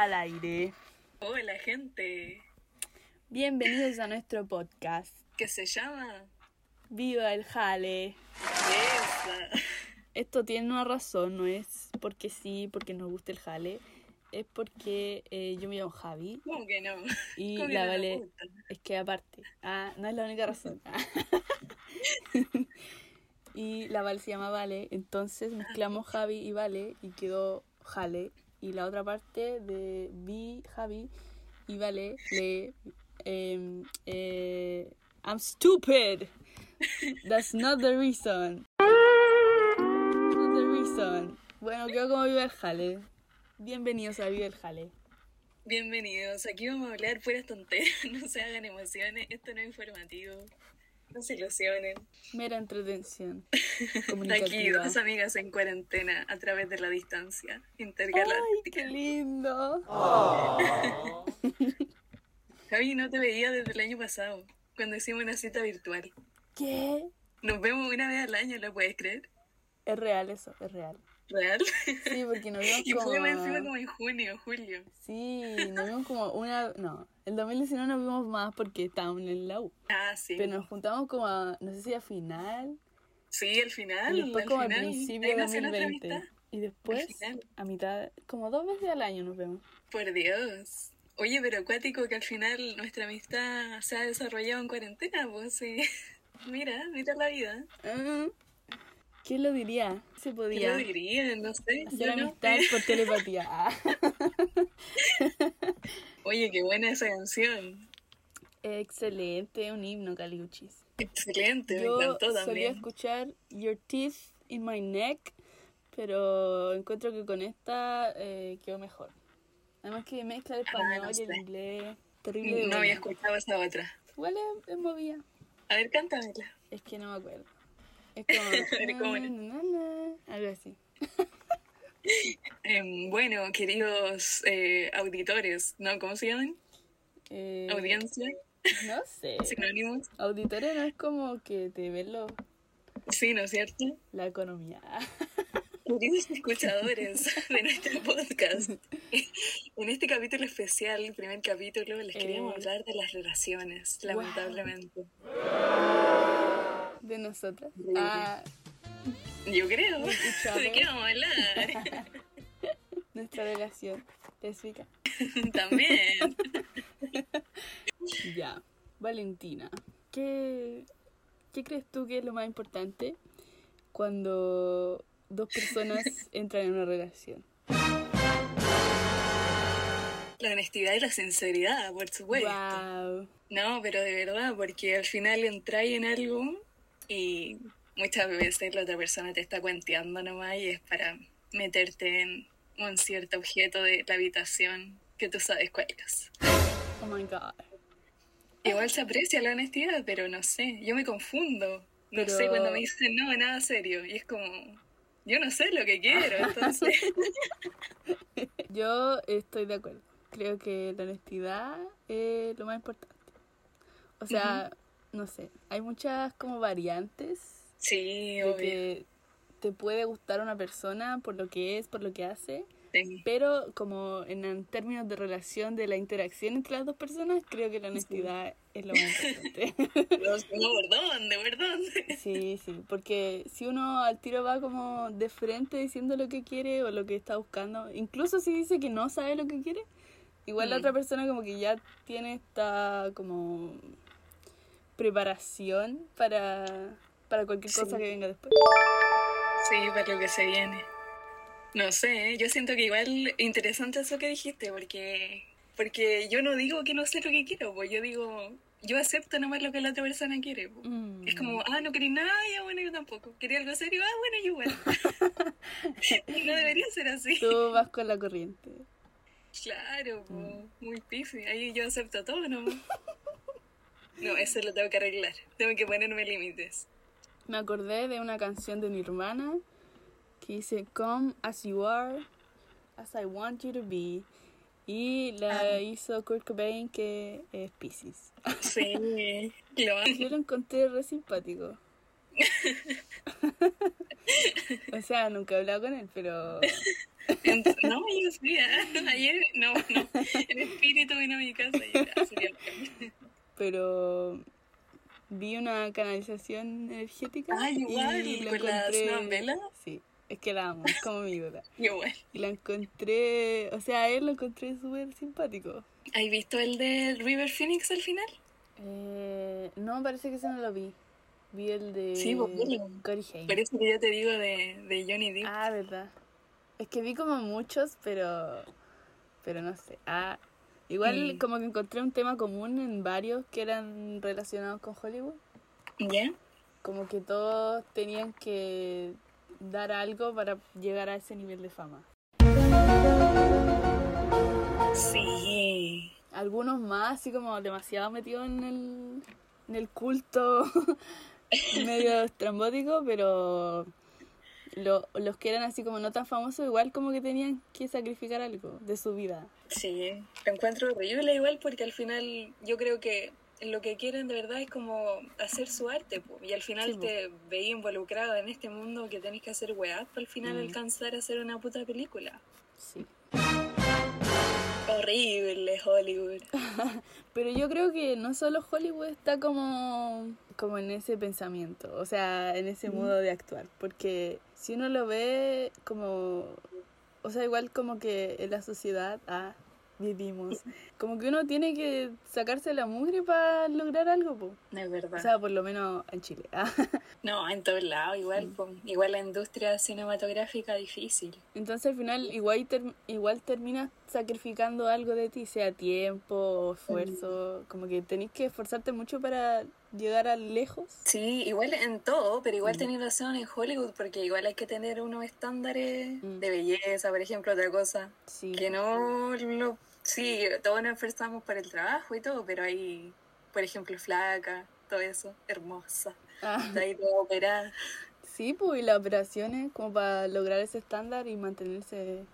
al aire. Hola gente, Bienvenidos a nuestro podcast. ¿qué se llama? Viva el jale. Esa. Esto tiene una razón, no es porque sí, porque nos gusta el jale. Es porque eh, yo me llamo Javi ¿Cómo que no? y ¿Cómo que la no Vale. Es que aparte, ah, no es la única razón. y la Vale se llama Vale, entonces mezclamos Javi y Vale y quedó Jale. Y la otra parte de Vi, Javi y Vale le. em, eh, I'm stupid. That's not the reason. Not the reason. Bueno, quedó como Viva el Jale. Bienvenidos a Viva el Jale. Bienvenidos, aquí vamos a hablar puras tonteras, no se hagan emociones, esto no es informativo, no se ilusionen. Mera entretención. Aquí dos amigas en cuarentena a través de la distancia ¡Ay, intergaláctica. qué lindo! Javi, no te veía desde el año pasado, cuando hicimos una cita virtual. ¿Qué? Nos vemos una vez al año, ¿lo puedes creer? Es real eso, es real. ¿Real? Sí, porque nos vimos Y como... fue encima como en junio, julio. Sí, nos vimos como una... No, el 2019 nos vimos más porque estábamos en la U. Ah, sí. Pero nos juntamos como a, no sé si a final, Sí, al final. y después al como al principio de nació nuestra 2020. amistad. Y después, a mitad, como dos veces al año nos vemos. Por Dios. Oye, pero acuático que al final nuestra amistad se ha desarrollado en cuarentena, pues sí. Mira, mira la vida. Ah, ¿Quién lo diría? Se ¿Qué podía lo diría? No sé. hacer no. amistad por telepatía. Ah. Oye, qué buena esa canción. Excelente, un himno, Caliuchis. Excelente, me Yo encantó solía también. escuchar Your Teeth in My Neck, pero encuentro que con esta eh, quedó mejor. Además que mezcla el español Ah, no y el sé. inglés. Terrible. No había escuchado esa otra. Igual es, es movida. A ver, cántamela. Es que no me acuerdo. Es como... ver, ¿cómo na, na, na, algo así. Em, bueno, queridos eh, auditores, ¿no? ¿Cómo se llaman? Eh, Audiencia, No sé. sinónimos. Auditores no es como que te ven lo- Sí, ¿no es cierto? la economía. Queridos escuchadores de nuestro podcast, en este capítulo especial, el primer capítulo, les queríamos Eh. hablar de las relaciones, Wow. De nosotras. Ah, Yo creo. ¿De qué vamos a hablar? nuestra relación lésbica. También. Ya, Valentina, ¿qué, ¿qué crees tú que es lo más importante cuando dos personas entran en una relación? La honestidad y la sinceridad, por supuesto. Wow. No, pero de verdad, porque al final entráis en algo y muchas veces la otra persona te está cuenteando nomás y es para meterte en un cierto objeto de la habitación que tú sabes cuál es. Oh my god. Igual se aprecia la honestidad, pero no sé, yo me confundo. No Pero- sé cuando me dicen no, nada serio. Y es como, yo no sé lo que quiero, entonces. Yo estoy de acuerdo. Creo que la honestidad es lo más importante. O sea, no sé, hay muchas como variantes sí, de obvio. que te puede gustar una persona por lo que es, por lo que hace, Sí. Pero como en, en términos de relación, de la interacción entre las dos personas, creo que la honestidad es lo más importante. No, no, ¿por dónde? ¿Por dónde? sí, sí, porque si uno al tiro va como de frente diciendo lo que quiere o lo que está buscando, incluso si dice que no sabe lo que quiere, igual la otra persona como que ya tiene esta como preparación para, para cualquier cosa Sí. que venga después. Sí, para lo que se viene. No sé, ¿eh? yo siento que igual interesante eso que dijiste, porque porque yo no digo que no sé lo que quiero, pues yo digo, yo acepto nomás lo que la otra persona quiere. pues. Mm. Es como, ah, no quería nada, ya bueno, yo tampoco. Quería algo serio, ah, bueno, yo igual. No debería ser así. Tú vas con la corriente. Claro, po, muy pifi. Ahí yo acepto todo nomás. No, eso lo tengo que arreglar. Tengo que ponerme límites. Me acordé de una canción de Nirvana que dice Come as you are, as I want you to be. Y la Ah. hizo Kurt Cobain, que es Pisces. Sí, lo. Yo lo encontré re simpático. O sea, nunca he hablado con él, pero... No, yo sí, ¿eh? ayer, no, no, el espíritu vino a mi casa y ya. pero vi una canalización energética Ah, igual, y lo con encontré-. Sí, es que la amo, es como mi duda. Igual. Y la encontré, o sea, a él lo encontré súper simpático. ¿Has visto el de River Phoenix al final? Eh, no, parece que ese no lo vi. Vi el de Sí, pues, Haim. Por eso que yo te digo de, de Johnny Depp. Ah, verdad. Es que vi como muchos, pero pero no sé. Ah, igual Mm. como que encontré un tema común en varios que eran relacionados con Hollywood. ¿Ya? Como que todos tenían que dar algo para llegar a ese nivel de fama. Sí. Algunos más, así como demasiado metidos en el, en el culto medio estrambótico, pero lo- los que eran así como no tan famosos, igual como que tenían que sacrificar algo de su vida. Sí, lo encuentro horrible igual porque al final yo creo que lo que quieren de verdad es como hacer su arte po, y al final Sí, te veis involucrado en este mundo que tenés que hacer weá para al final Mm. alcanzar a hacer una puta película. Sí. Horrible Hollywood. Pero yo creo que no solo Hollywood está como, como en ese pensamiento, o sea, en ese modo de actuar, porque si uno lo ve como, o sea, igual como que en la sociedad ah, vivimos, como que uno tiene que sacarse la mugre para lograr algo, po. No es verdad. o sea, por lo menos en Chile. ah. no, en todos lados igual, po. igual la industria cinematográfica difícil. Entonces al final igual, ter- igual terminas sacrificando algo de ti, sea tiempo o esfuerzo, como que tenés que esforzarte mucho para llegar a lejos. Sí, igual en todo, pero igual Mm. tenés razón en Hollywood porque igual hay que tener unos estándares Mm. de belleza, por ejemplo, otra cosa. Sí. Que no lo... Sí, todos nos esforzamos por el trabajo y todo, pero hay, por ejemplo, flaca, todo eso, hermosa, Ah, está ahí toda operada. sí, pues y las operaciones como para lograr ese estándar y mantenerse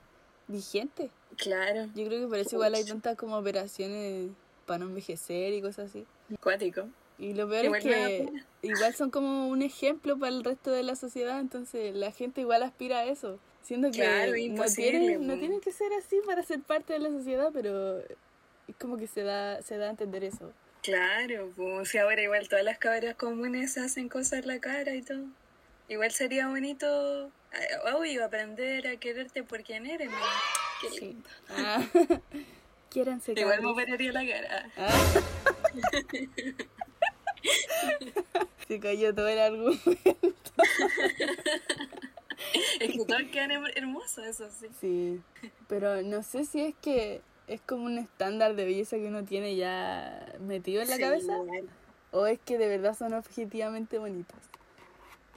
vigente. Claro, Yo creo que por eso igual hay tantas como operaciones para no envejecer y cosas así. acuático. Y lo peor Igual es que igual son como un ejemplo para el resto de la sociedad, entonces la gente igual aspira a eso. Siendo que Claro, no, tienen, no po. tienen que ser así para ser parte de la sociedad, pero es como que se da, se da a entender eso. Claro, pues si ahora igual todas las cabras comunes hacen cosas en la cara y todo. Igual sería bonito, eh, obvio, aprender a quererte por quien eres, ¿no? Qué Sí. lindo. Ah, Quiéranse, Igual me operaría la cara. Ah. Se cayó todo el argumento. Es que todos quedan her- hermosos, eso sí. Sí, pero no sé si es que es como un estándar de belleza que uno tiene ya metido en la Sí, cabeza o es que de verdad son objetivamente bonitas.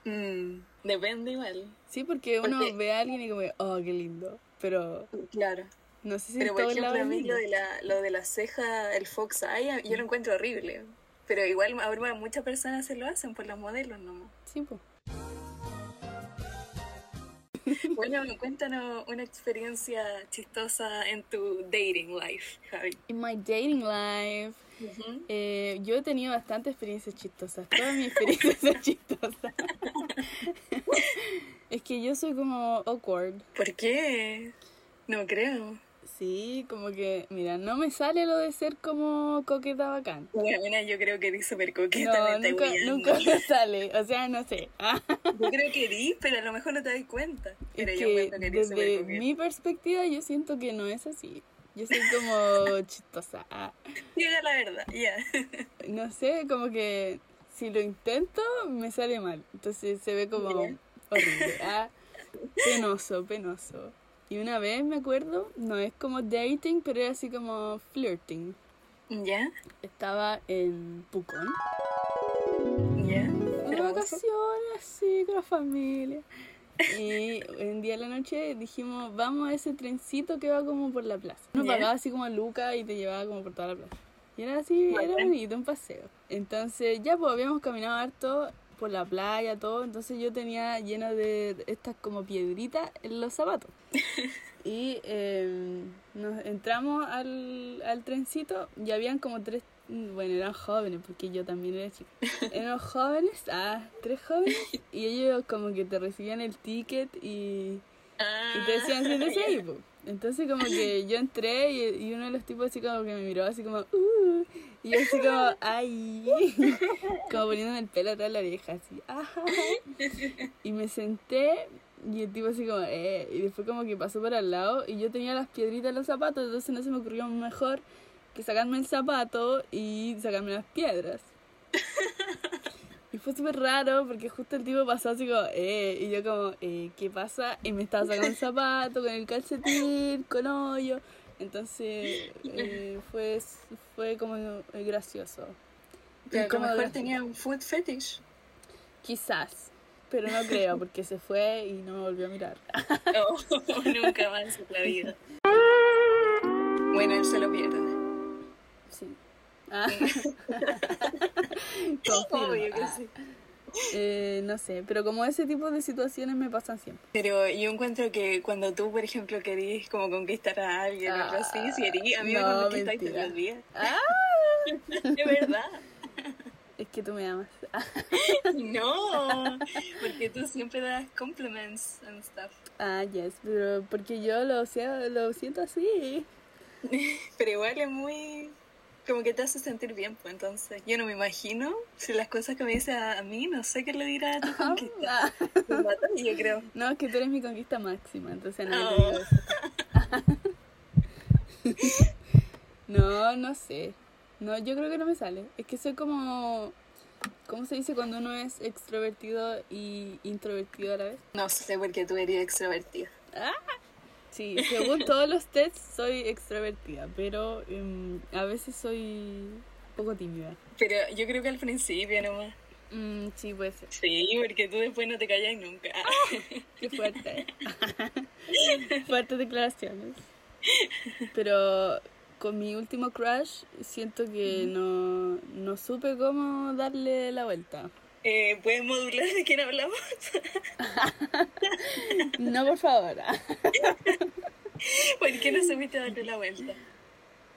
Mm, depende igual. Sí, porque uno ve a alguien y como, oh, qué lindo, pero Claro. no sé si Pero por ejemplo, a mí lo de la, lo de la ceja, el fox eye, yo lo encuentro horrible. Pero igual ahora muchas personas se lo hacen por los modelos nomás. Sí, pues. Bueno, cuéntanos una experiencia chistosa en tu dating life, Javi. In my dating life, Ujú. eh, yo he tenido bastantes experiencias chistosas. Todas mis experiencias son chistosas. es que yo soy como awkward. ¿Por qué? No creo. Sí, como que, mira, no me sale lo de ser como coqueta bacán. Bueno, mira, yo creo que eres súper coqueta. No, nunca, nunca me sale. O sea, no sé. Yo creo que eres, pero a lo mejor no te das cuenta. Pero es yo que eres desde mi perspectiva yo siento que no es así. Yo soy como chistosa. Llega la verdad, ya. no sé, como que si lo intento me sale mal. Entonces se ve como horrible. Ah, penoso, penoso. Y una vez me acuerdo, no es como dating, pero era así como flirting. ¿Ya? Estaba en Pucón. ¿Ya? Una vacación así con la familia. Y un día de la noche dijimos, vamos a ese trencito que va como por la plaza. Uno Ya. pagaba así como a Luca y te llevaba como por toda la plaza. Y era así, era bonito, un paseo. Entonces ya pues habíamos caminado harto por la playa, todo. Entonces yo tenía llena de estas como piedritas en los zapatos. Y eh, nos entramos al, al trencito y habían como tres Mm, Bueno, eran jóvenes, porque yo también era chica. Eran jóvenes, ah, tres jóvenes, y ellos como que te recibían el ticket y, y te decían siéntese ahí, po. Entonces como que yo entré y, y uno de los tipos así como que me miró así como, uh, y yo así como, ay, como poniéndome el pelo atrás de la oreja, así, ajá. Y me senté y el tipo así como, eh, y después como que pasó por al lado y yo tenía las piedritas en los zapatos, entonces no se me ocurrió mejor que sacarme el zapato y sacarme las piedras. Y fue súper raro porque justo el tipo pasó así como, eh, y yo como, eh, ¿qué pasa? Y me estaba sacando el zapato con el calcetín, con hoyo. Entonces eh, fue, fue como eh, gracioso. Pero Incómodo, mejor tenía un food fetish. Quizás, pero no creo porque se fue y no me volvió a mirar. No, nunca más en la vida. Bueno, él se lo pierde. Ah. Obvio que Ah. sí. Eh, no sé, pero como ese tipo de situaciones me pasan siempre. Pero yo encuentro que cuando tú, por ejemplo, querís como conquistar a alguien o algo así, si eres a mí me no, conquistáis todos mentira. los días. Ah, De verdad. es que tú me amas. Ah, No, porque tú siempre das compliments and stuff. Ah, yes, pero porque yo lo, sé- lo siento así. Pero igual es muy... Como que te hace sentir bien, pues entonces yo no me imagino si las cosas que me dice a, a mí, no sé qué le dirá a tu conquista. Ah, Me mata, yo creo. No, es que tú eres mi conquista máxima, entonces no Oh. te digo eso. No, no sé. No, yo creo que no me sale. Es que soy como... ¿Cómo se dice cuando uno es extrovertido y introvertido a la vez? No sé por qué tú eres extrovertida. Sí, según todos los tests soy extrovertida, pero em, a veces soy un poco tímida. Pero yo creo que al principio nomás. Mm, sí, puede ser. Sí, porque tú después no te callas nunca. Qué fuerte. Fuertes declaraciones. Pero con mi último crush siento que no, no supe cómo darle la vuelta. Eh, ¿Puedes modular de quién hablamos? No, por favor. ¿Por qué no supiste darle la vuelta?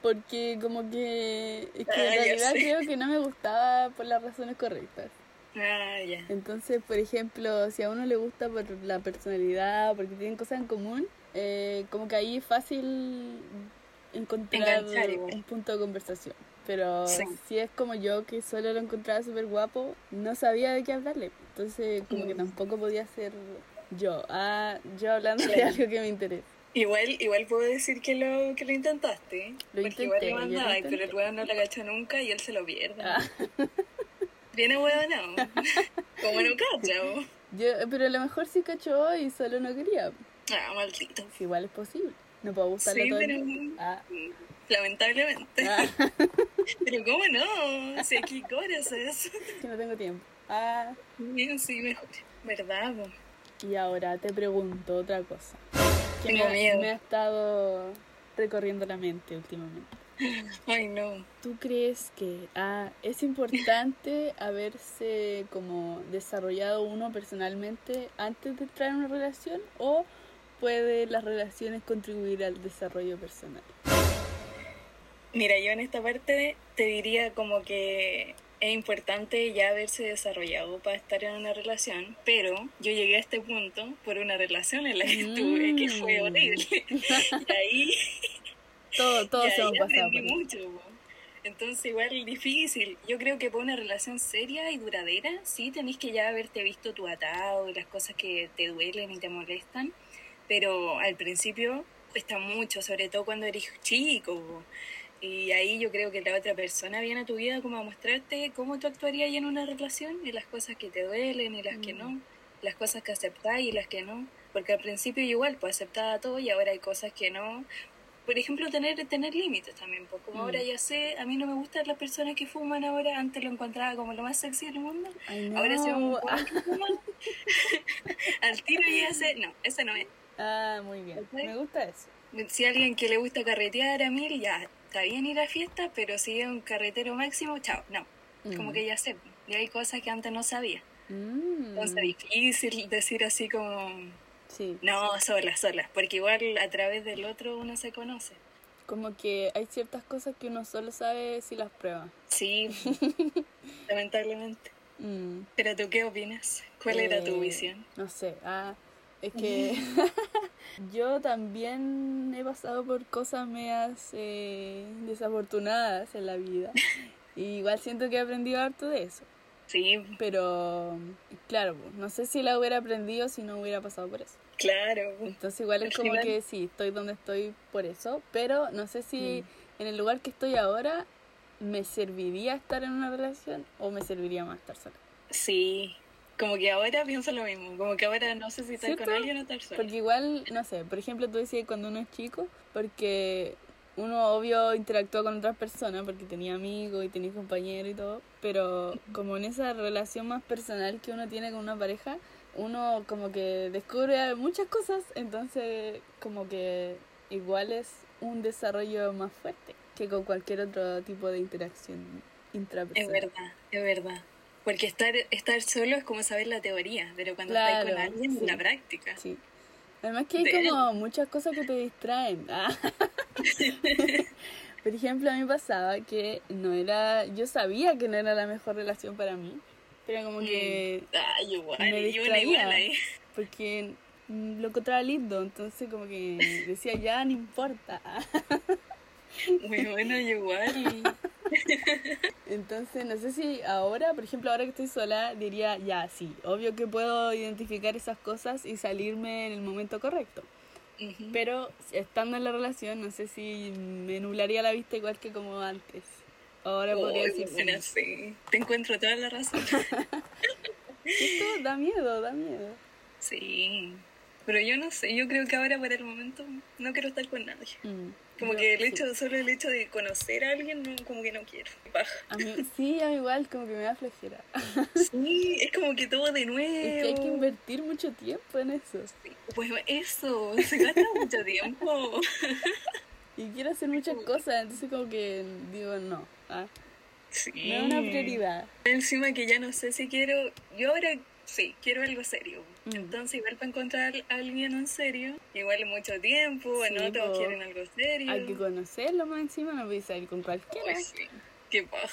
Porque como que... Es que Ah, en realidad creo que no me gustaba por las razones correctas. Ah, ya. Entonces, por ejemplo, si a uno le gusta por la personalidad, porque tienen cosas en común, eh, como que ahí es fácil encontrar igual. un punto de conversación. Pero Sí. si es como yo, que solo lo encontraba súper guapo, no sabía de qué hablarle. Entonces, como que Mm. tampoco podía ser yo. Ah, yo hablando de algo que me interesa. Igual, igual puedo decir que lo, que lo intentaste. Lo porque igual intenté, lo mandaba, pero el weón no la cachó nunca y él se lo pierde. Ah. Viene huevonao. Como no cacha. Yo, pero a lo mejor sí cachó y solo no quería. Ah, maldito. Igual es posible. No puedo gustarle Sí, todo el mundo. Ah. lamentablemente. Ah. Pero ¿cómo no? Si aquí horas eso. que no tengo tiempo. Ah. Bien, sí, mejor. ¿Verdad? po? Y ahora te pregunto otra cosa. Que Tengo me, miedo. me ha estado recorriendo la mente últimamente. Ay, no. ¿Tú crees que ah, es importante haberse como desarrollado uno personalmente antes de entrar en una relación o puede las relaciones contribuir al desarrollo personal? Mira, yo en esta parte te diría como que es importante ya haberse desarrollado para estar en una relación, pero yo llegué a este punto por una relación en la que estuve, que fue Mm. horrible. Y ahí, Todo, todos y ahí aprendí por eso. mucho. Entonces igual difícil. Yo creo que para una relación seria y duradera, sí tenés que ya haberte visto tu atado y las cosas que te duelen y te molestan, pero al principio cuesta mucho, sobre todo cuando eres chico. Y ahí yo creo que la otra persona viene a tu vida como a mostrarte cómo tú actuarías en una relación y las cosas que te duelen y las que Mm. no, las cosas que aceptáis y las que no. Porque al principio igual pues aceptaba todo y ahora hay cosas que no. Por ejemplo, tener, tener límites también, pues como Mm. ahora ya sé, a mí no me gustan las personas que fuman ahora, antes lo encontraba como lo más sexy del mundo. Ahora se un que fuma, al tiro y ya sé, no, ese no es. Ah, muy bien. Me gusta eso. Si alguien que le gusta carretear a mil, ya está bien ir a fiesta, pero si es un carretero máximo, chao, no. Como Mm. que ya sé, y hay cosas que antes no sabía. Mm. Entonces difícil decir así como, Sí. no, sola, sola, porque igual a través del otro uno se conoce. Como que hay ciertas cosas que uno solo sabe si las prueba. Sí, lamentablemente. Mm, Pero tú qué opinas? ¿Cuál era tu eh, visión? No sé, ah, es que yo también he pasado por cosas medias eh, desafortunadas en la vida. Y igual siento que he aprendido harto de eso. Sí, Pero, claro, pues, no sé si la hubiera aprendido si no hubiera pasado por eso. claro. Entonces igual es como que sí, estoy donde estoy por eso, pero no sé si en el lugar que estoy ahora me serviría estar en una relación o me serviría más estar sola. Sí, como que ahora pienso lo mismo, como que ahora no sé si estar ¿Cierto? con alguien o estar sola. Porque igual, no sé, por ejemplo, tú decías cuando uno es chico, porque uno obvio interactúa con otras personas porque tenía amigos y tenía compañeros y todo, pero como en esa relación más personal que uno tiene con una pareja, uno como que descubre muchas cosas, entonces como que igual es un desarrollo más fuerte que con cualquier otro tipo de interacción Es intrapersonal. verdad, es verdad. Porque estar, estar solo es como saber la teoría, pero cuando estás con alguien, sí. la práctica. Sí. Además que hay De- como muchas cosas que te distraen. Ah. Por ejemplo, a mí pasaba que no era, yo sabía que no era la mejor relación para mí, pero como que, Ay, igual, Me distraía. igual ahí. porque mm, lo encontraba lindo, entonces como que decía, ya no importa. Ah. Muy bueno, igual. Entonces, no sé si ahora, por ejemplo, ahora que estoy sola, diría, ya, sí, obvio que puedo identificar esas cosas y salirme en el momento correcto. Pero estando en la relación, no sé si me nublaría la vista igual que como antes. Ahora podría decir sí. bueno, sí. Te encuentro toda la razón. Esto da miedo, da miedo. Sí. Pero yo no sé, yo creo que ahora por el momento no quiero estar con nadie. Mm, Como que el sí. hecho, solo el hecho de conocer a alguien, no, como que no quiero. A mí, sí, a mí igual, como que me da flojera. Sí, es como que todo de nuevo. Es que hay que invertir mucho tiempo en eso. Pues eso, se gasta mucho tiempo. Y quiero hacer muchas cosas, entonces como que digo, no. ah, Sí. no es una prioridad. Encima que ya no sé si quiero. Yo ahora sí, quiero algo serio. Mm. Entonces, igual para encontrar a alguien en serio, igual mucho tiempo, Sí, no todos po. quieren algo serio. Hay que conocerlo más encima, no puedes salir con cualquiera. Pues sí, qué paja.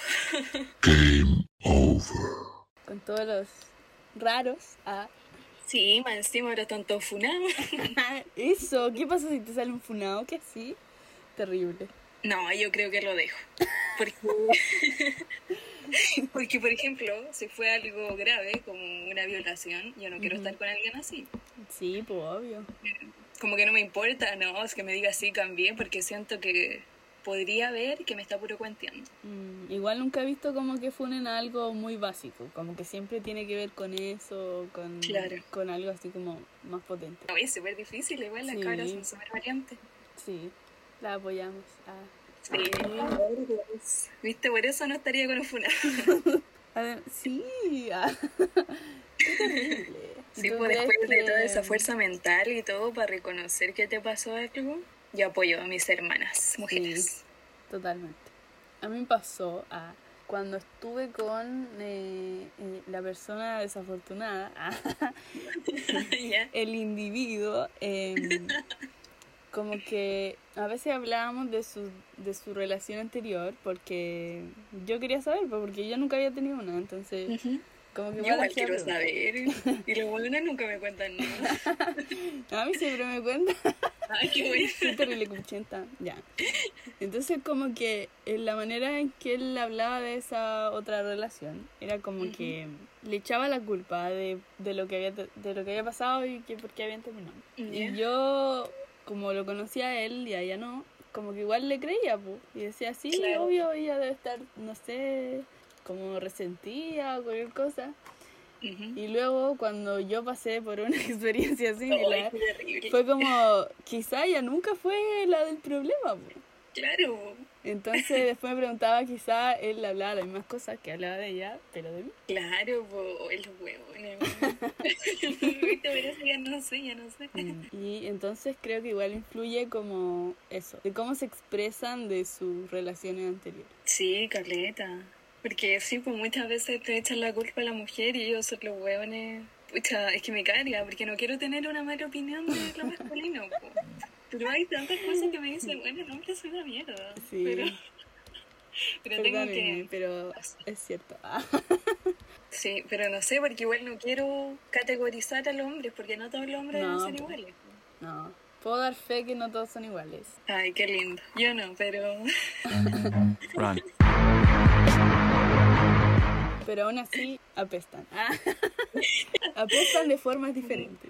Con todos los raros. Ah. Sí, más encima ahora están todos funados. Eso, ¿qué pasa si te sale un funado? ¿Qué así? Terrible. No, yo creo que lo dejo. Porque, porque por ejemplo, si fue algo grave, como una violación, yo no quiero Ujú. estar con alguien así. Sí, pues obvio. Como que no me importa, no, es que me diga sí, cambié, porque siento que podría ver que me está puro cuenteando. Mm, igual nunca he visto como que funen algo muy básico, como que siempre tiene que ver con eso, con, Claro. con algo así como más potente. No, es súper difícil, igual las Sí. cabras son súper variantes. Sí, la apoyamos. Ah. Sí, viste, por eso no estaría con. Adem- sí, ah. Qué terrible. ¿Y Sí, pues después de toda esa fuerza mental y todo para reconocer que te pasó algo, yo apoyo a mis hermanas, mujeres. Totalmente. A mí me pasó a cuando estuve con eh, eh, la persona desafortunada, ah, el individuo, em, como que a veces hablábamos de su, de su relación anterior porque yo quería saber, pues, porque yo nunca había tenido una, entonces como que Yo igual quiero saber. Y los buenos nunca me cuentan nada. A mí siempre me cuenta. Ay, qué bueno. Soy terrible cuchenta, ya. Entonces como que en la manera en que él hablaba de esa otra relación era como que le echaba la culpa de, de lo que había de lo que había pasado y que por qué habían terminado. Y yo como lo conocía él y a ella no, como que igual le creía, pues, y decía, sí, Claro. obvio, ella debe estar, no sé, como resentida o cualquier cosa. Y luego cuando yo pasé por una experiencia similar, fue como, quizá ella nunca fue la del problema. po. Claro, Entonces después me preguntaba, quizá él hablaba las mismas cosas que hablaba de ella, pero de mí. claro, po, el huevo. Ya no sé, ya no sé. Y entonces creo que igual influye como eso, de cómo se expresan de sus relaciones anteriores. Sí, caleta. Porque sí, pues muchas veces te echan la culpa a la mujer y ellos son los hueones. Pucha, es que me carga, porque no quiero tener una mala opinión de lo masculino. po. Pero hay tantas cosas que me dicen, bueno, el hombre es una mierda. Sí. Pero, pero tengo que... pero es cierto. Ah, Sí, pero no sé, porque igual no quiero categorizar a los hombres, porque no todos los hombres No, deben ser iguales. no. Puedo dar fe que no todos son iguales. Ay, qué lindo. Yo no, pero... Run. Pero aún así apestan. Apestan de formas diferentes.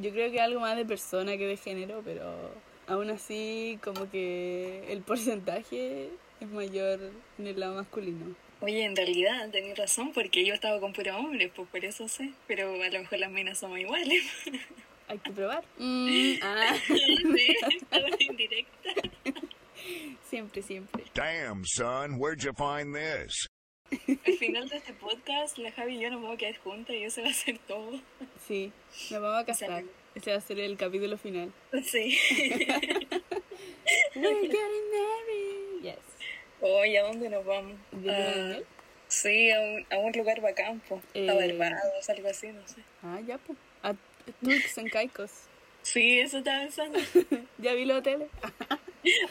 Yo creo que algo más de persona que de género, pero aún así como que el porcentaje es mayor en el lado masculino. Oye, en realidad tenés razón, porque yo estaba con puro hombres, pues por eso sé. Pero a lo mejor las minas somos iguales. Hay que probar. Mm, ah, Sí, estaba indirecta. siempre, siempre. Damn, son, where'd you find this? Al final de este podcast, la Javi y yo nos vamos a quedar juntas y eso va a ser todo. Sí, nos vamos a casar. Ese va a ser el capítulo final. Sí. We're getting married. Yes. Oye, ¿a dónde nos vamos? ¿De luna de miel? Sí, a un, a un lugar bacán, po. Eh. A Barbados, algo así, no sé. Ah, ya, pues. A Turks and Caicos. Sí, eso estaba pensando. ¿Ya vi los hoteles?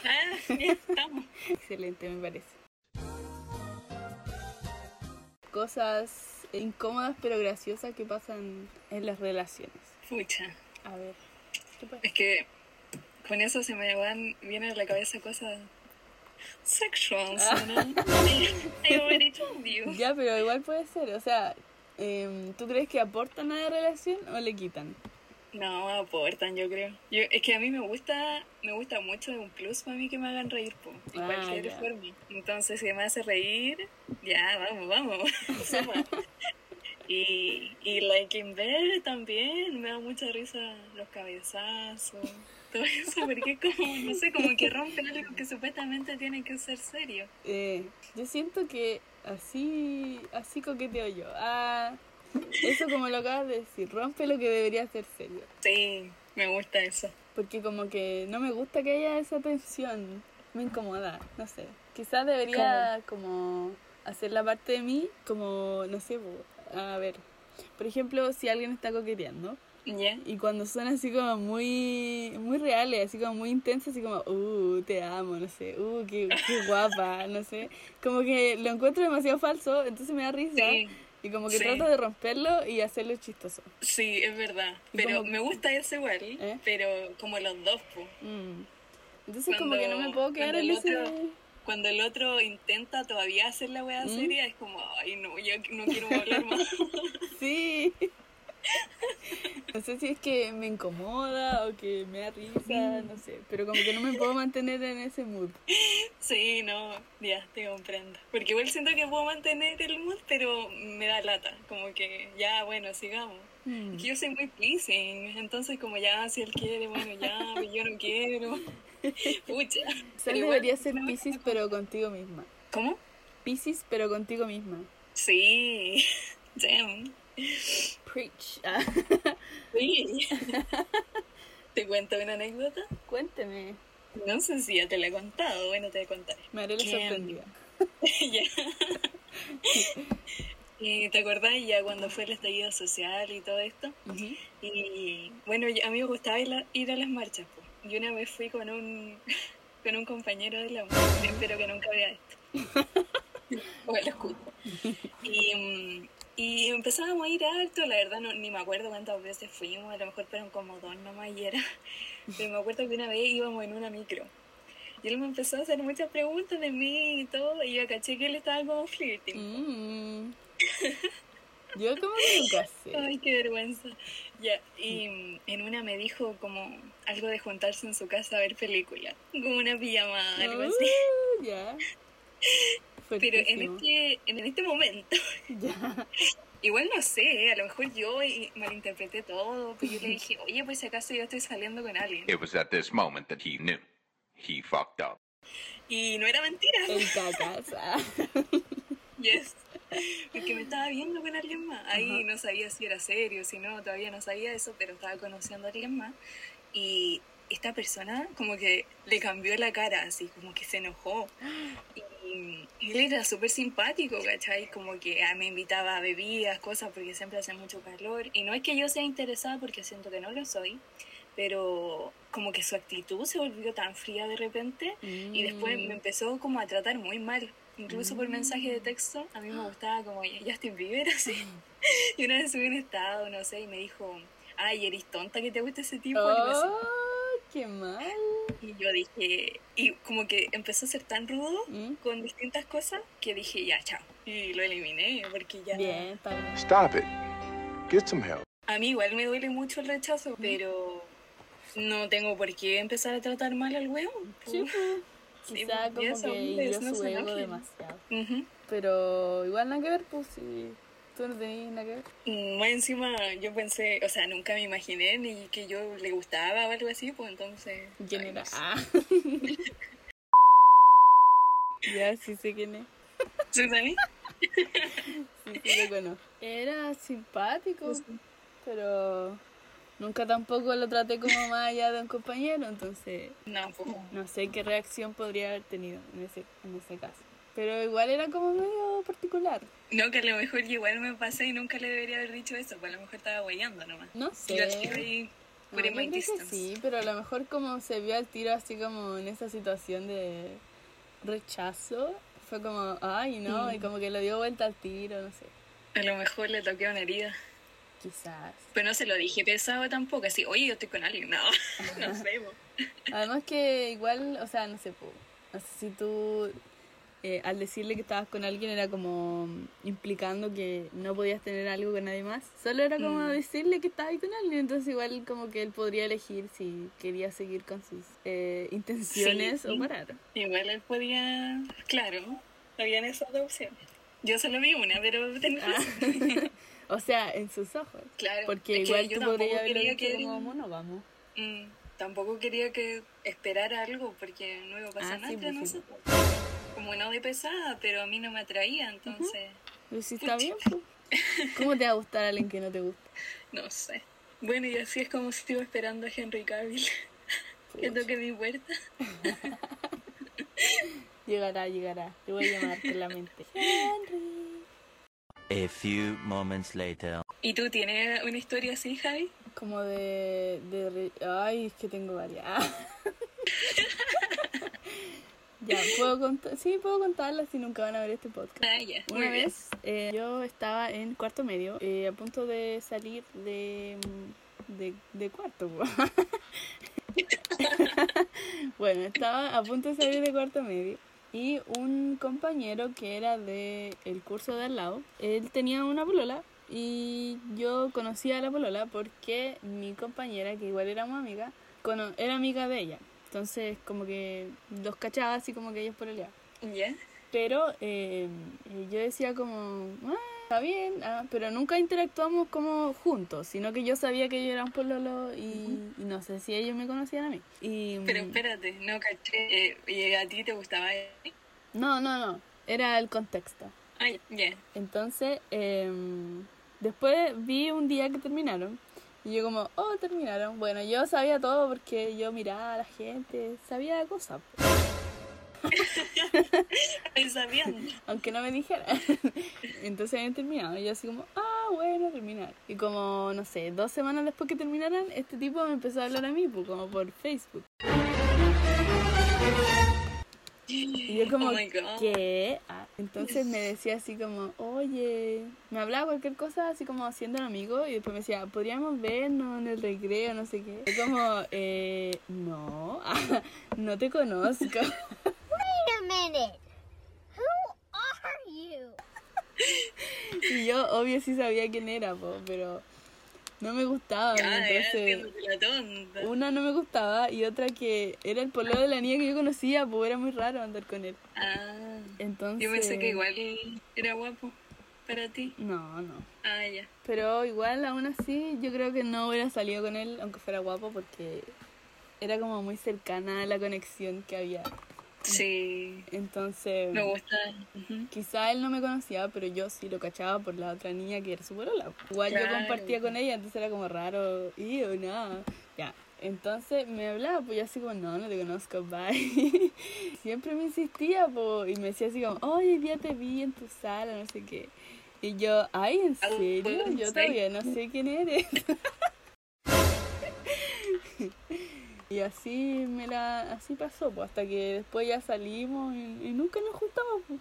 Ah, ya estamos. Excelente, me parece. Cosas incómodas pero graciosas que pasan en las relaciones. Pucha. A ver, ¿qué pasa? Es que con eso se me van, vienen a la cabeza cosas ¿no? I already told you. Ya, pero igual puede ser. O sea, em, ¿tú crees que aportan a la relación o le quitan? No, aportan, yo creo. Yo, es que a mí me gusta, me gusta mucho de un plus para mí que me hagan reír, po, en Ah, cualquier ya. forma. Entonces, si me hace reír, ya, vamos, vamos. y, y like in bed también, me da mucha risa los cabezazos, todo eso, porque es como, no sé, como que rompen algo que supuestamente tiene que ser serio. Eh, yo siento que así, así coqueteo yo. Ah, eso como lo acabas de decir, rompe lo que debería ser serio. Sí, me gusta eso. Porque como que no me gusta que haya esa tensión. Me incomoda, no sé. Quizás debería como hacer la parte de mí como, no sé, a ver. Por ejemplo, si alguien está coqueteando ¿Ya? y cuando son así como muy muy reales, así como muy intensos, así como, uh, te amo, no sé, uh, qué, qué guapa, no sé. Como que lo encuentro demasiado falso, entonces me da risa. Sí. Y como que Sí. trato de romperlo y hacerlo chistoso. Sí, es verdad. Y Pero como- me gusta eso igual, ¿Eh? pero como los dos, pues. Mm. Entonces como que no me puedo quedar en el ese... otro- Cuando el otro intenta todavía hacer la wea ¿Mm? seria, es como, ay no, yo no quiero hablar más. Sí. No sé si es que me incomoda o que me da risa, no sé. Pero como que no me puedo mantener en ese mood. sí, no, ya, te comprendo. Porque igual siento que puedo mantener el mood, pero me da lata. Como que, ya, bueno, sigamos. Mm. Es que yo soy muy pleasing, entonces como ya, si él quiere, bueno, ya, yo no quiero. Pucha. Pero igual debería ser no Pisces pero contigo misma. ¿Cómo? Pisces pero contigo misma. Sí. Damn. Preach. Ah, Sí. ¿Te cuento una anécdota? Cuénteme. No sé si ya te la he contado, bueno, te voy a contar. Me haré la sorprendida. ya. ¿Y te acordás ya cuando fue el estallido social y todo esto? Y bueno, a mí me gustaba ir a, ir a las marchas. pues. Yo una vez fui con un, con un compañero de la U. Espero que nunca vea esto. o lo escuche. Y, mm, y empezábamos a ir alto, la verdad no, ni me acuerdo cuántas veces fuimos, a lo mejor fueron como dos nomás y era. Pero me acuerdo que una vez íbamos en una micro. Y él me empezó a hacer muchas preguntas de mí y todo, y yo caché que él estaba como flirting. Mm. Yo como que nunca sé. Ay, qué vergüenza. Ya, y en una me dijo como algo de juntarse en su casa a ver película, como una pijamada, algo así. Uh, ya. Pero en este, en este momento, Ya. igual no sé, ¿eh? a lo mejor yo y- malinterpreté todo, pero yo le dije, oye, pues si acaso yo estoy saliendo con alguien. It was at this moment that he knew. He fucked up. Y no era mentira. El cacas. ah. Yes. Porque me estaba viendo con alguien más. Ahí Ajá. no sabía si era serio, si no, todavía no sabía eso, pero estaba conociendo a alguien más. Y esta persona como que le cambió la cara, así como que se enojó. Y él era súper simpático, ¿cachai? Como que ah, me invitaba a bebidas, cosas, porque siempre hace mucho calor. Y no es que yo sea interesada, porque siento que no lo soy, pero como que su actitud se volvió tan fría de repente y después Mm. me empezó como a tratar muy mal. Incluso por mensaje de texto, a mí me gustaba como Justin Bieber, así. Y una vez subí un estado, no sé, y me dijo, ay, eres tonta que te gusta ese tipo. Oh, qué mal. Y yo dije, y como que empezó a ser tan rudo Mm. con distintas cosas que dije, ya, chao. Y lo eliminé porque ya... Bien, está bien. Stop it. Get some help. A mí igual me duele mucho el rechazo, pero no tengo por qué empezar a tratar mal al hueón. po. Sí, pues. Sí, Quizá pues, como que hirió no demasiado. Pero igual nada que ver, pues si tú no tenías nada que ver. Más encima yo pensé, o sea, nunca me imaginé ni que yo le gustaba o algo así, pues entonces... ¿Quién ay, era? no sé. Ah. ya, sí sé quién es. ¿Sí, Dani? Sí, sí lo conozco. Era simpático, pero nunca tampoco lo traté como más allá de un compañero, entonces No, pues... no sé qué reacción podría haber tenido en ese, en ese caso. Pero igual era como medio particular. No, que a lo mejor igual me pasé y nunca le debería haber dicho eso, pues a lo mejor estaba guayando nomás. No sé. ahí, No, yo creo que sí, pero a lo mejor como se vio al tiro así como en esa situación de rechazo, fue como, ay no, y como que lo dio vuelta al tiro, no sé, A lo mejor le toqué una herida. quizás. Pero no se lo dije pesado tampoco, así, oye, yo estoy con alguien. No, no sé, po. Además que igual, o sea, no sé, no sé si tú eh, al decirle que estabas con alguien era como implicando que no podías tener algo con nadie más. Solo era como Mm. decirle que estabas con alguien, entonces igual como que él podría elegir si quería seguir con sus eh, intenciones Sí. o parar. Igual él podía, claro, habían esas dos opciones. Yo solo vi una, pero tenés Ah. O sea, en sus ojos. Claro, Porque es igual tú podrías dicho que como monógamo. Mm, tampoco quería que esperara algo porque no iba a pasar Ah, nada sí, entre pues, sí, nosotros. Como no de pesada, pero a mí no me atraía, entonces, si está bien. ¿cómo te va a gustar a alguien que no te gusta? no sé. Bueno, y así es como si estuve esperando a Henry Cavill que toque mi puerta. Llegará, llegará. Te voy a llamar por la mente. Henry. A few moments later. ¿Y tú tienes una historia así, Javi? Como de, de re- Ay, es que tengo varias. Ya, puedo contar. Sí, puedo contarlas si nunca van a ver este podcast. Ah, ya. Una muy vez eh, yo estaba en cuarto medio, eh, a punto de salir de, de, de cuarto. bueno, estaba a punto de salir de cuarto medio y un compañero que era de el curso de al lado, él tenía una polola y yo conocía a la polola porque mi compañera, que igual éramos amigas, era amiga de ella. Entonces como que los cachaba así como que ellos pololeaban. ¿Ya? Pero eh, yo decía como, ah, está bien, ah, pero nunca interactuamos como juntos, sino que yo sabía que ellos eran pololo y, y no sé si ellos me conocían a mí. Y, Pero mm, espérate, no caché. eh, ¿Y a ti te gustaba no, no, no, era el contexto. Ay, ya. Entonces, em, después vi un día que terminaron y yo como, oh, terminaron. Bueno, yo sabía todo porque yo miraba a la gente, sabía cosas. Aunque no me dijera. Entonces habían terminado. Y yo así como, ah, bueno, terminar. Y como, no sé, dos semanas después que terminaran, este tipo me empezó a hablar a mí, pues, como por Facebook. Y yo como, Oh. ¿qué? Ah, entonces me decía así como, oye, me hablaba cualquier cosa así como siendo un amigo y después me decía, podríamos vernos en el recreo, no sé qué. Yo como, eh, no, no te conozco. Wait a minute. Who are you? Y yo, obvio, sí sabía quién era, po, pero no me gustaba. Ya, entonces, una no me gustaba y otra que era el pololo de la niña que yo conocía, pues era muy raro andar con él. Ah, Entonces. yo pensé que igual era guapo para ti. No, no. Ah, ya. Pero igual, aún así, yo creo que no hubiera salido con él, aunque fuera guapo, porque era como muy cercana a la conexión que había. Sí, Entonces, me gusta. Quizá él no me conocía, pero yo sí lo cachaba por la otra niña que era su polola. Igual yo compartía con ella, entonces era como raro. Y o nada. Ya. Entonces me hablaba, pues yo así como, no, no te conozco, bye. Siempre me insistía, pues, y me decía así como, oye, hoy día te vi en tu sala, no sé qué. Y yo, ay, ¿en serio? Yo todavía no sé quién eres. Y así me la, así pasó, pues, hasta que después ya salimos y, y nunca nos juntamos. Pues.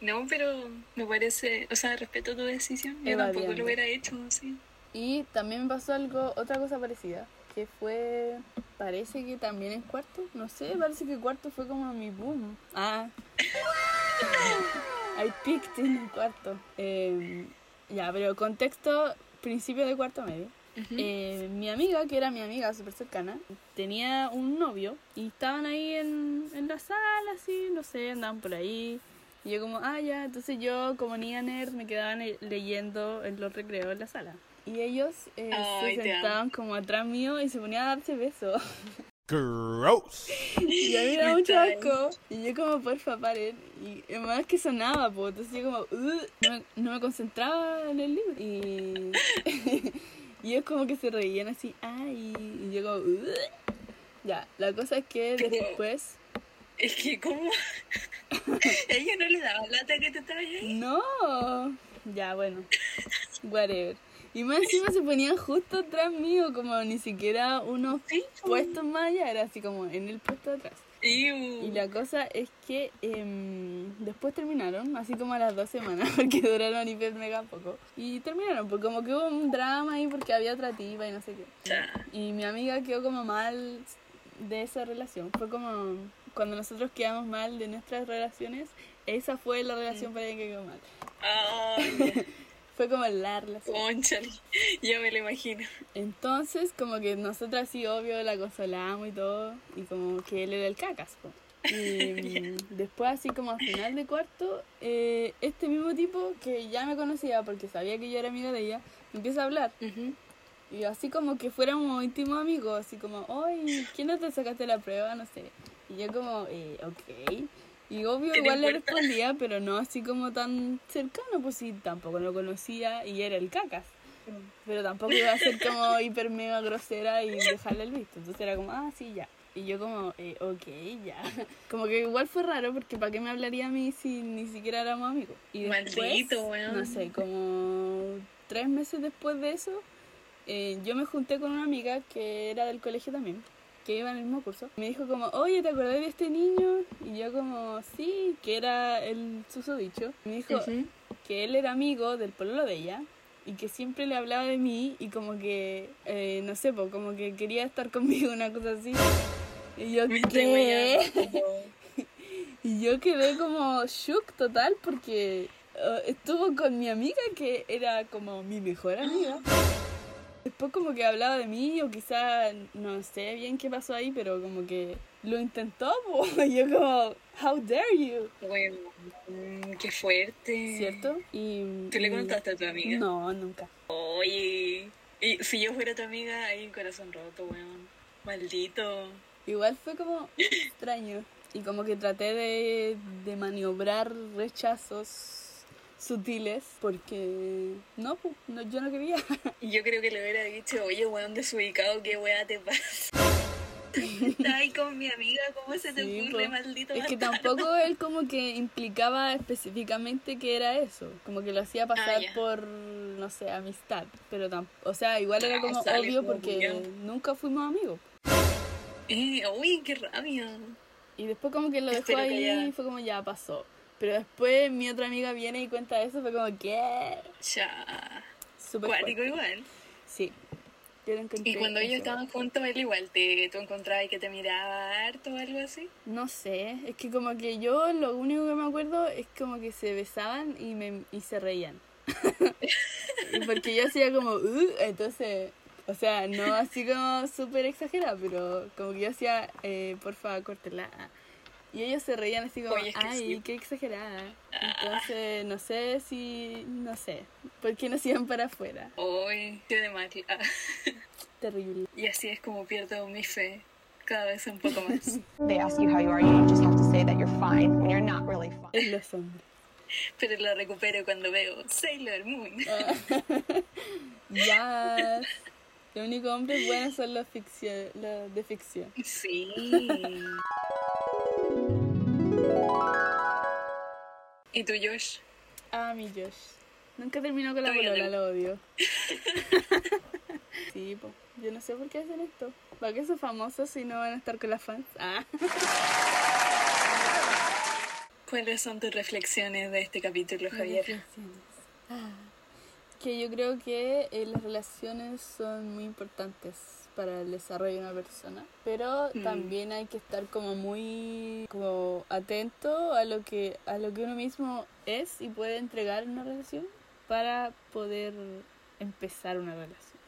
No, pero me parece, o sea, respeto tu decisión. Yo tampoco lo hubiera hecho así. Y también me pasó algo, otra cosa parecida, que fue, parece que también en cuarto, no sé, parece que cuarto fue como mi boom. Ah. I picked en el cuarto. Eh, ya, pero contexto, principio de cuarto medio. Eh, mi amiga, que era mi amiga súper cercana, tenía un novio y estaban ahí en, en la sala, así, no sé, andaban por ahí. Y yo como, ah, ya, entonces yo como niña nerd me quedaba leyendo en los recreos en la sala. Y ellos eh, Ay, se sentaban como atrás mío y se ponían a darse besos. Gross. Y a mí me da mucho asco. Y yo como, porfa, paren. Y además que sonaba, pues. Entonces yo como, no, me, no me concentraba en el libro. Y, y ellos como que se reían así, ay. Y yo como, "Ugh". Ya, la cosa es que Pero- después... Es que, ¿cómo? Ella no le daba lata que te estabas ahí. No. Ya, bueno. Whatever. Y más encima se ponían justo atrás mío, como ni siquiera unos Sí. puestos más allá, era así como en el puesto de atrás. Y la cosa es que em, después terminaron, así como a las dos semanas, porque duraron hiper mega poco. Y terminaron, porque como que hubo un drama ahí porque había otra tipa y no sé qué. Y mi amiga quedó como mal de esa relación. Fue como cuando nosotros quedamos mal de nuestras relaciones, esa fue la relación para ella que quedó mal. Ay, Fue como la relación. conchale. Ya me lo imagino. Entonces, como que nosotras sí, obvio, la consolamos y todo, y como que él era el cacas, po. Y mm, después, así como al final de cuarto, eh, este mismo tipo que ya me conocía porque sabía que yo era amiga de ella, me empieza a hablar. Y así como que fuéramos íntimos amigos, así como, oye, ¿quién no te sacaste la prueba? No sé. Y yo como, eh, ok. Y obvio ¿Qué te igual le respondía, pero no así como tan cercano, pues sí, tampoco lo conocía y era el cacas. Pero tampoco iba a ser como hiper mega grosera y dejarle el visto. Entonces era como, ah, sí, ya. Y yo como, eh, ok, ya. Como que igual fue raro porque ¿para qué me hablaría a mí si ni siquiera éramos amigos? Y después, Maldito, weón. no sé, como tres meses después de eso, eh, yo me junté con una amiga que era del colegio también, que iba en el mismo curso. Me dijo como, oye, ¿te acordás de este niño? Y yo como, sí, que era el susodicho. Me dijo que él era amigo del pololo de ella y que siempre le hablaba de mí y como que, eh, no sé, po, como que quería estar conmigo, una cosa así. Y yo, Me ¿qué? Y yo quedé como shook total porque eh, estuvo con mi amiga que era como mi mejor amiga. Después como que hablaba de mí o quizá no sé bien qué pasó ahí, pero como que lo intentó. po. Yo como, how dare you, Weón, mm, qué fuerte. ¿cierto? Y, ¿Tú le y- contaste a tu amiga? No, nunca. Oye, y si yo fuera tu amiga, hay un corazón roto, weón. Maldito. Igual fue como extraño. Y como que traté de, de maniobrar rechazos sutiles porque no, no, yo no quería. Y yo creo que le hubiera dicho, oye, weón, desubicado, qué weá te pasa. Ahí con mi amiga, ¿cómo se te Sí, ocurre, po. maldito? Es que tampoco él como que implicaba específicamente que era eso, como que lo hacía pasar Ah, por, no sé, amistad, pero o sea, igual era Ah, como sale obvio como porque obvio. nunca fuimos amigos. Eh, uy, qué rabia. Y después como que lo dejó Espero ahí y fue como ya pasó. Pero después mi otra amiga viene y cuenta eso, fue como que Ya. súper Cuático igual. Sí. Yo lo encontré Y cuando ellos estaban juntos, él igual, te, ¿tú encontrabas que te miraba harto o algo así? No sé, es que como que yo lo único que me acuerdo es como que se besaban y, me, y se reían. Y porque yo hacía como, "Uh", entonces, o sea, no así como súper exagerada, pero como que yo hacía, eh, porfa, córtela. Y ellos se reían así como, Oye, es que ay, sí. qué exagerada. Entonces, no sé si, no sé, ¿por qué no se iban para afuera? Uy, qué de mal. Ah. Terrible. Y así es como pierdo mi fe cada vez un poco más. They ask you how you are, you just have to say that you're fine when you're not really fine. Es los hombres. Pero lo recupero cuando veo Sailor Moon. Ya. Los únicos hombres buenos son los, ficcio- los de ficción. Sí. ¿Y tú, Josh? Ah, mi Josh. Nunca terminó con la polola, lo odio. Sí, po. Yo no sé por qué hacen esto. ¿Para qué son famosos si no van a estar con las fans? Ah. ¿Cuáles son tus reflexiones de este capítulo, Javier? Ah. Que yo creo que eh, las relaciones son muy importantes para el desarrollo de una persona, pero Mm. también hay que estar como muy como atento a lo que a lo que uno mismo es y puede entregar en una relación para poder empezar una relación.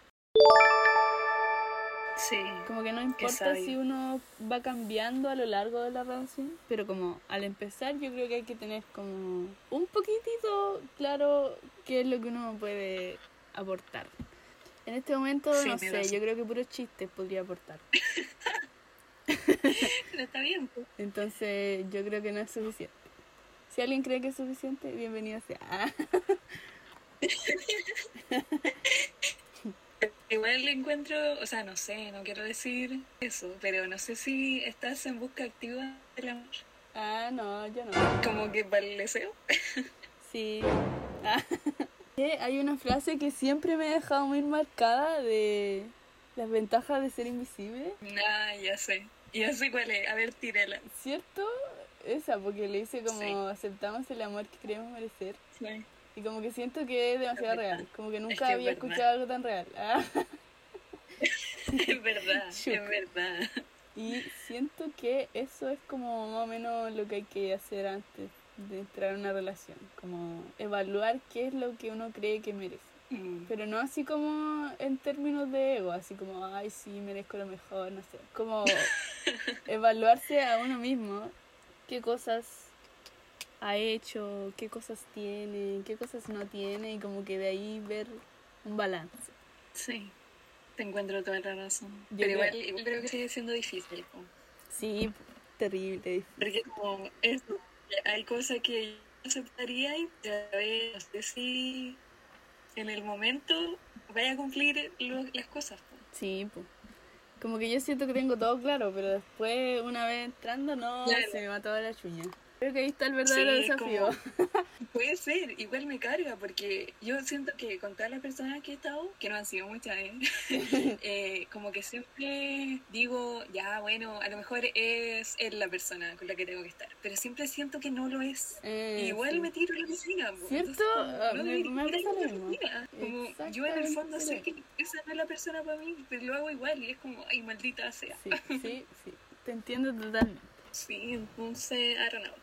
Sí. Como que no importa si uno va cambiando a lo largo de la relación, pero como al empezar yo creo que hay que tener como un poquitito claro qué es lo que uno puede aportar. En este momento, Sí, no sé, razón. yo creo que puros chistes podría aportar. Pero está bien. pues. Entonces yo creo que no es suficiente. Si alguien cree que es suficiente, bienvenido sea. Igual le encuentro, o sea, no sé, no quiero decir eso, pero no sé si estás en busca activa del amor. Ah, no, yo no. Como que para el deseo. Sí. Ah. Que Hay una frase que siempre me ha dejado muy marcada de las ventajas de ser invisible. Ah, ya sé. Ya sé cuál es. A ver, tírala. ¿Cierto? Esa, porque le dice como Sí. aceptamos el amor que creemos merecer. Sí. Y como que siento que es demasiado Es real. Como que nunca que había escuchado algo tan real. Ah. Es verdad, Chuc. es verdad. Y siento que eso es como más o menos lo que hay que hacer antes de entrar en una relación. Como evaluar qué es lo que uno cree que merece. Mm. Pero no así como en términos de ego, así como, ay, sí, merezco lo mejor, no sé. Como evaluarse a uno mismo, qué cosas ha hecho, qué cosas tiene, qué cosas no tiene, y como que de ahí ver un balance. Sí, te encuentro toda la razón. Yo Pero creo- igual, igual creo que sigue siendo difícil. Sí, terrible. Porque como eso, hay cosas que yo aceptaría y ya ves, no sé si en el momento vaya a cumplir lo- las cosas. Sí, pues. Como que yo siento que tengo todo claro, pero después, una vez entrando, no, Claro. se me va toda la chuña. Creo que ahí está el verdadero Sí, desafío. como- Puede ser, igual me carga, porque yo siento que con todas las personas que he estado, que no han sido muchas, ¿eh? Eh, como que siempre digo, ya, bueno, a lo mejor es él la persona con la que tengo que estar, pero siempre siento que no lo es. Eh, igual sí. me tiro la piscina. po. ¿Cierto? Entonces, como, no me- me lo piscina. Como yo en el fondo sé que esa no es la persona para mí, pero lo hago igual y es como, ay, maldita sea. Sí, sí, sí. Te entiendo totalmente. Sí, entonces, I don't know.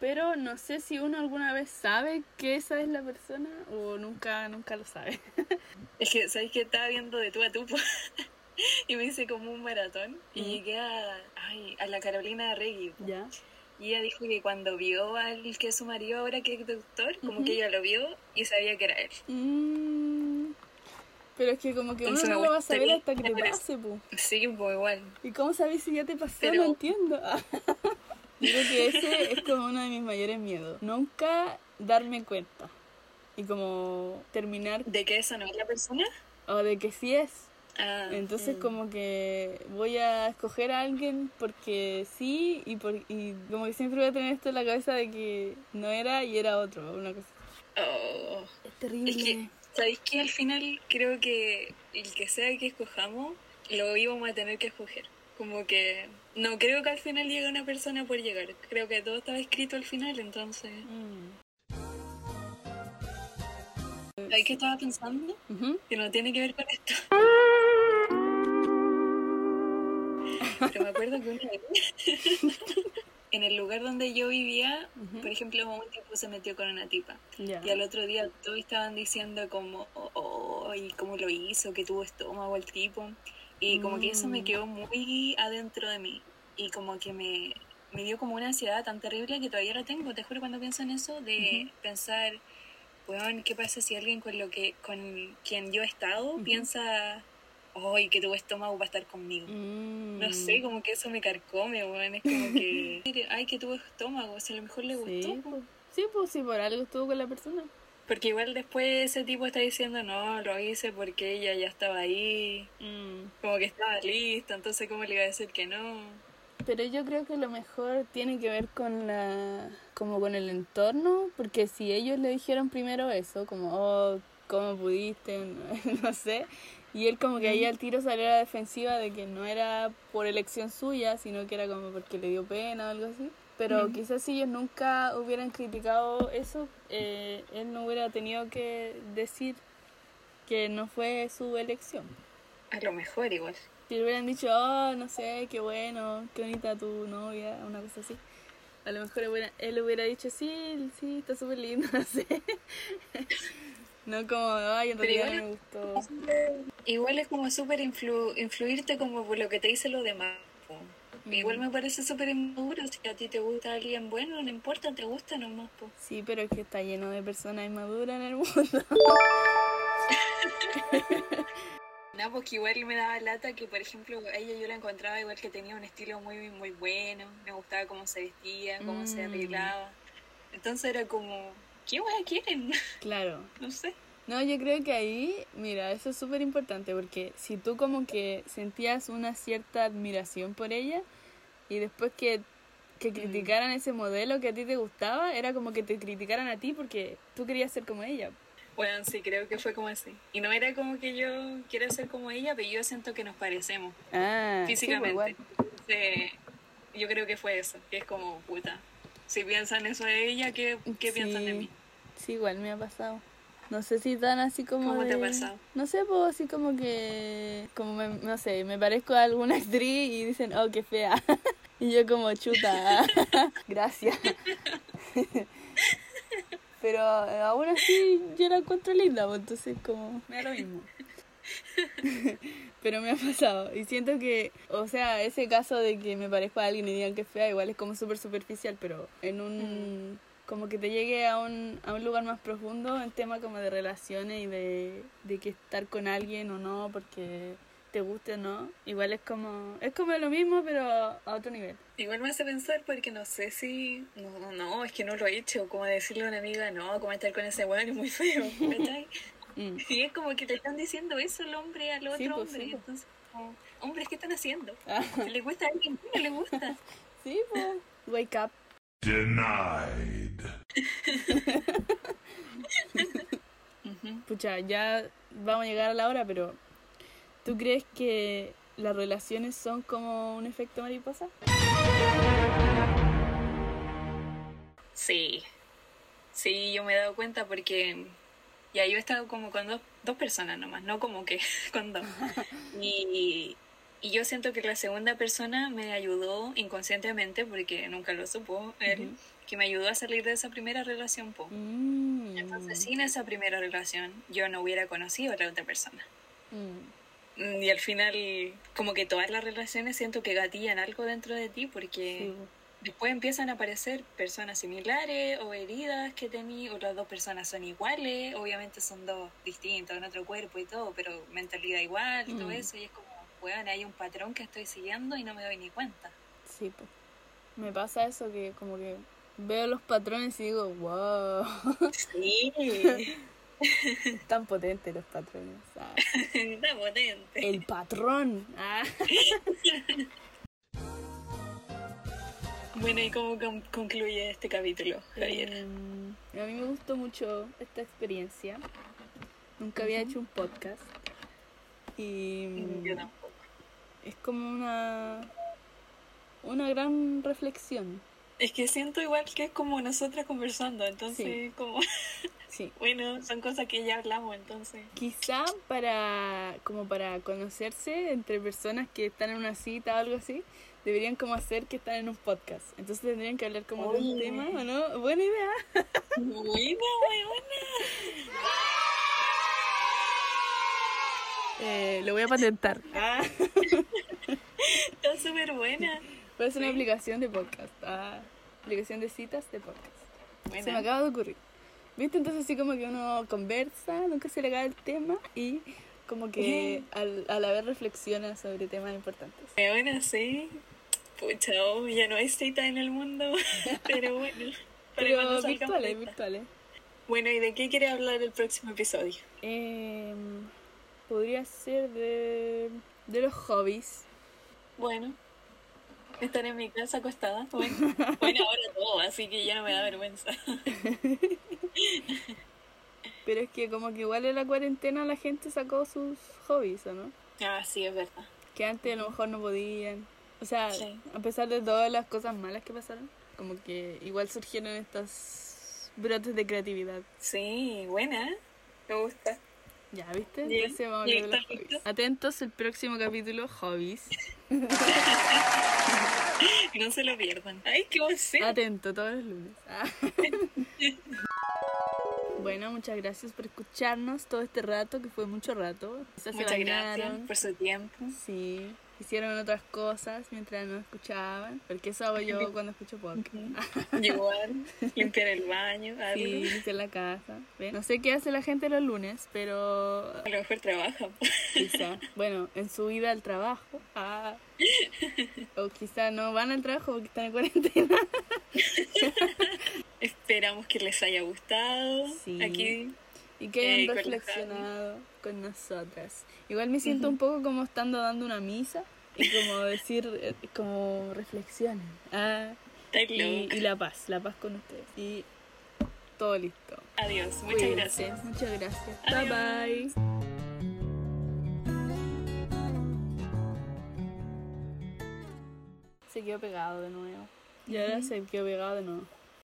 Pero no sé si uno alguna vez sabe que esa es la persona o nunca, nunca lo sabe. Es que, ¿sabes que Estaba viendo de tú a tú y me hice como un maratón y Mm. llegué a, ay, a la Carolina Regui. Ya. Y ella dijo que cuando vio al que es su marido ahora que es doctor, como que ella lo vio y sabía que era él. Mm, Pero es que como que uno no lo va a saber hasta que te pase, pu. Sí, pues igual. ¿Y cómo sabes si ya te pasó? Pero- No entiendo. Creo que ese es como uno de mis mayores miedos. Nunca darme cuenta. Y como terminar, ¿De que esa no es la persona? o de que sí es. Ah, Entonces mm. como que voy a escoger a alguien porque sí y, por, y como que siempre voy a tener esto en la cabeza de que no era y era otro, una cosa. Oh. Es terrible. Es que, ¿sabéis que al final creo que el que sea que escojamos, lo íbamos a tener que escoger? Como que no creo que al final llegue una persona por llegar. Creo que todo estaba escrito al final, entonces... Mm. ¿Sabéis qué estaba pensando? Que no tiene que ver con esto. Pero me acuerdo que una vez, en el lugar donde yo vivía, Ujú. por ejemplo, un tipo se metió con una tipa. Ya. Y al otro día todos estaban diciendo como, oh, oh, y cómo lo hizo, que tuvo estómago el tipo. Y como que eso me Mm. quedó muy adentro de mí. Y como que me, me dio como una ansiedad tan terrible que todavía la tengo. Te juro cuando pienso en eso, de pensar, weón, ¿qué pasa si alguien con lo que con quien yo he estado Ujú. piensa, ay, que tuvo estómago para estar conmigo? Mm. No sé, como que eso me carcome, weón. Es como que, ay, que tuvo estómago, si a lo mejor le gustó. Sí, po. pues, sí, pues sí, por algo estuvo con la persona. Porque igual después ese tipo está diciendo, no, lo hice porque ella ya estaba ahí, Mm. como que estaba lista, entonces ¿cómo le iba a decir que no? Pero yo creo que lo mejor tiene que ver con la como con el entorno, porque si ellos le dijeron primero eso, como oh, cómo pudiste, no sé, Y él como que ahí al tiro salió a la defensiva de que no era por elección suya, sino que era como porque le dio pena o algo así. Pero quizás si ellos nunca hubieran criticado eso, eh, él no hubiera tenido que decir que no fue su elección. A lo mejor igual. Si le hubieran dicho, oh, no sé, qué bueno, qué bonita tu novia, una cosa así. A lo mejor hubiera- él hubiera dicho, sí, sí, está súper lindo, no sé. No como, ay, en realidad no me gustó. Igual es como súper influ- influirte como por lo que te dicen los demás. po. Igual me parece súper inmaduro. Si a ti te gusta alguien bueno, no importa, te gusta nomás. Po. Sí, pero es que está lleno de personas inmaduras en el mundo. No, porque igual me daba lata que, por ejemplo, a ella yo la encontraba igual que tenía un estilo muy, muy bueno. Me gustaba cómo se vestía, cómo se Mm. arreglaba. Entonces era como, ¿qué wea quieren? claro. no sé. No, yo creo que ahí, mira, eso es súper importante porque si tú como que sentías una cierta admiración por ella y después que, que criticaran ese modelo que a ti te gustaba, era como que te criticaran a ti porque tú querías ser como ella. Bueno, sí, creo que fue como así. Y no era como que yo quiera ser como ella, pero yo siento que nos parecemos Ah, sí, pues, físicamente. Entonces, yo creo que fue eso, que es como, puta, si piensan eso de ella, ¿qué, qué piensan de Sí. mí? Sí, igual me ha pasado. No sé si tan así como. ¿Cómo te ha pasado? No sé, pues así como que. Como me, no sé, me parezco a alguna actriz y dicen, oh, qué fea. y yo, como chuta. Gracias. Pero eh, aún así yo la encuentro linda, pues entonces, como. Me da lo mismo. Pero me ha pasado. Y siento que, o sea, ese caso de que me parezco a alguien y digan que es fea, igual es como súper superficial, pero en un. Como que te llegue a un, a un lugar más profundo en tema como de relaciones y de, de que estar con alguien o no, porque te guste o no. Igual es como. Es como lo mismo, pero a otro nivel. Igual me hace pensar porque no sé si, no, no, es que no lo he hecho, como decirle a una amiga, no, como estar con ese weón es muy feo, ¿cachai? Mm. Y es como que le están diciendo eso el hombre al otro Sí, pues, hombre, sí, pues. entonces, como, hombres, ¿qué están haciendo? Ah, le gusta a alguien, no le gusta. sí, pues. Wake up. Denied. Pucha, ya vamos a llegar a la hora, pero ¿tú crees que las relaciones son como un efecto mariposa? Sí, sí, yo me he dado cuenta porque ya yo he estado como con dos, dos personas nomás, no como que con dos. Y, y yo siento que la segunda persona me ayudó inconscientemente, porque nunca lo supo él, que me ayudó a salir de esa primera relación. Po. Mm. Entonces, sin esa primera relación, yo no hubiera conocido a la otra persona. Mm. Y al final, como que todas las relaciones siento que gatillan algo dentro de ti, porque Sí, después empiezan a aparecer personas similares o heridas que tení, o las dos personas son iguales, obviamente son dos distintos en otro cuerpo y todo, pero mentalidad igual y todo Mm. eso, y es como, weón, hay un patrón que estoy siguiendo y no me doy ni cuenta. sí, pues. Me pasa eso que como que veo los patrones y digo, wow, Sí, tan potentes los patrones. Ah, está potente. El patrón. Ah. Bueno, ¿y cómo con- concluye este capítulo, Javier? Em, a mí me gustó mucho esta experiencia. Nunca había hecho un podcast. Y Yo tampoco. Es como una una gran reflexión. Es que siento igual que es como nosotras conversando, entonces Sí. como, Sí. bueno, son cosas que ya hablamos, entonces. Quizá para como para conocerse entre personas que están en una cita o algo así, deberían como hacer que están en un podcast. Entonces tendrían que hablar como de un tema, ¿o no? Buena idea. Buena, buena. Eh, lo voy a patentar. Ah. Está súper buena. Una aplicación de podcast. Ah, aplicación de citas de podcast. Se me acaba de ocurrir. ¿Viste? Entonces así como que uno conversa, nunca se le cae el tema y como que al, a la vez reflexiona sobre temas importantes. Buena, sí. Pucha, oh, ya no hay cita en el mundo, pero bueno. Pero virtuales, de esta. virtuales. Bueno, ¿y de qué quiere hablar el próximo episodio? Eh, podría ser de, de los hobbies. Bueno, estar en mi casa acostada. Bueno, bueno ahora todo, así que ya no me da vergüenza. Pero es que como que igual en la cuarentena la gente sacó sus hobbies, ¿o no? Ah, sí, es verdad. Que antes a lo mejor no podían. O sea, Sí. a pesar de todas las cosas malas que pasaron, como que igual surgieron estos brotes de creatividad. Sí, buena. Me gusta. Ya, ¿viste? Bien, Entonces vamos a hablar de los hobbies. Atentos el próximo capítulo, hobbies. No se lo pierdan. Ay, qué emoción. Atento todos los lunes. Ah. Bueno, muchas gracias por escucharnos todo este rato, que fue mucho rato. Se Muchas gracias por su tiempo. Sí, hicieron otras cosas mientras no escuchaban, porque eso hago yo cuando escucho podcast. Igual, limpiar el baño, algo. Sí, limpiar la casa. ¿ven? No sé qué hace la gente los lunes, pero A lo mejor trabaja. quizá, bueno, en su ida al trabajo, ah, o quizá no van al trabajo porque están en cuarentena. Esperamos que les haya gustado. Sí. Aquí Y que hayan Eh, reflexionado con nosotras. Igual me siento un poco como estando dando una misa y como decir, eh, como reflexionen. Ah, y, y la paz, la paz con ustedes. Y todo listo. Adiós. Muchas Cuídense. gracias. Muchas gracias. Adiós. Bye bye. Se quedó pegado de nuevo. Y ahora se quedó pegado de nuevo.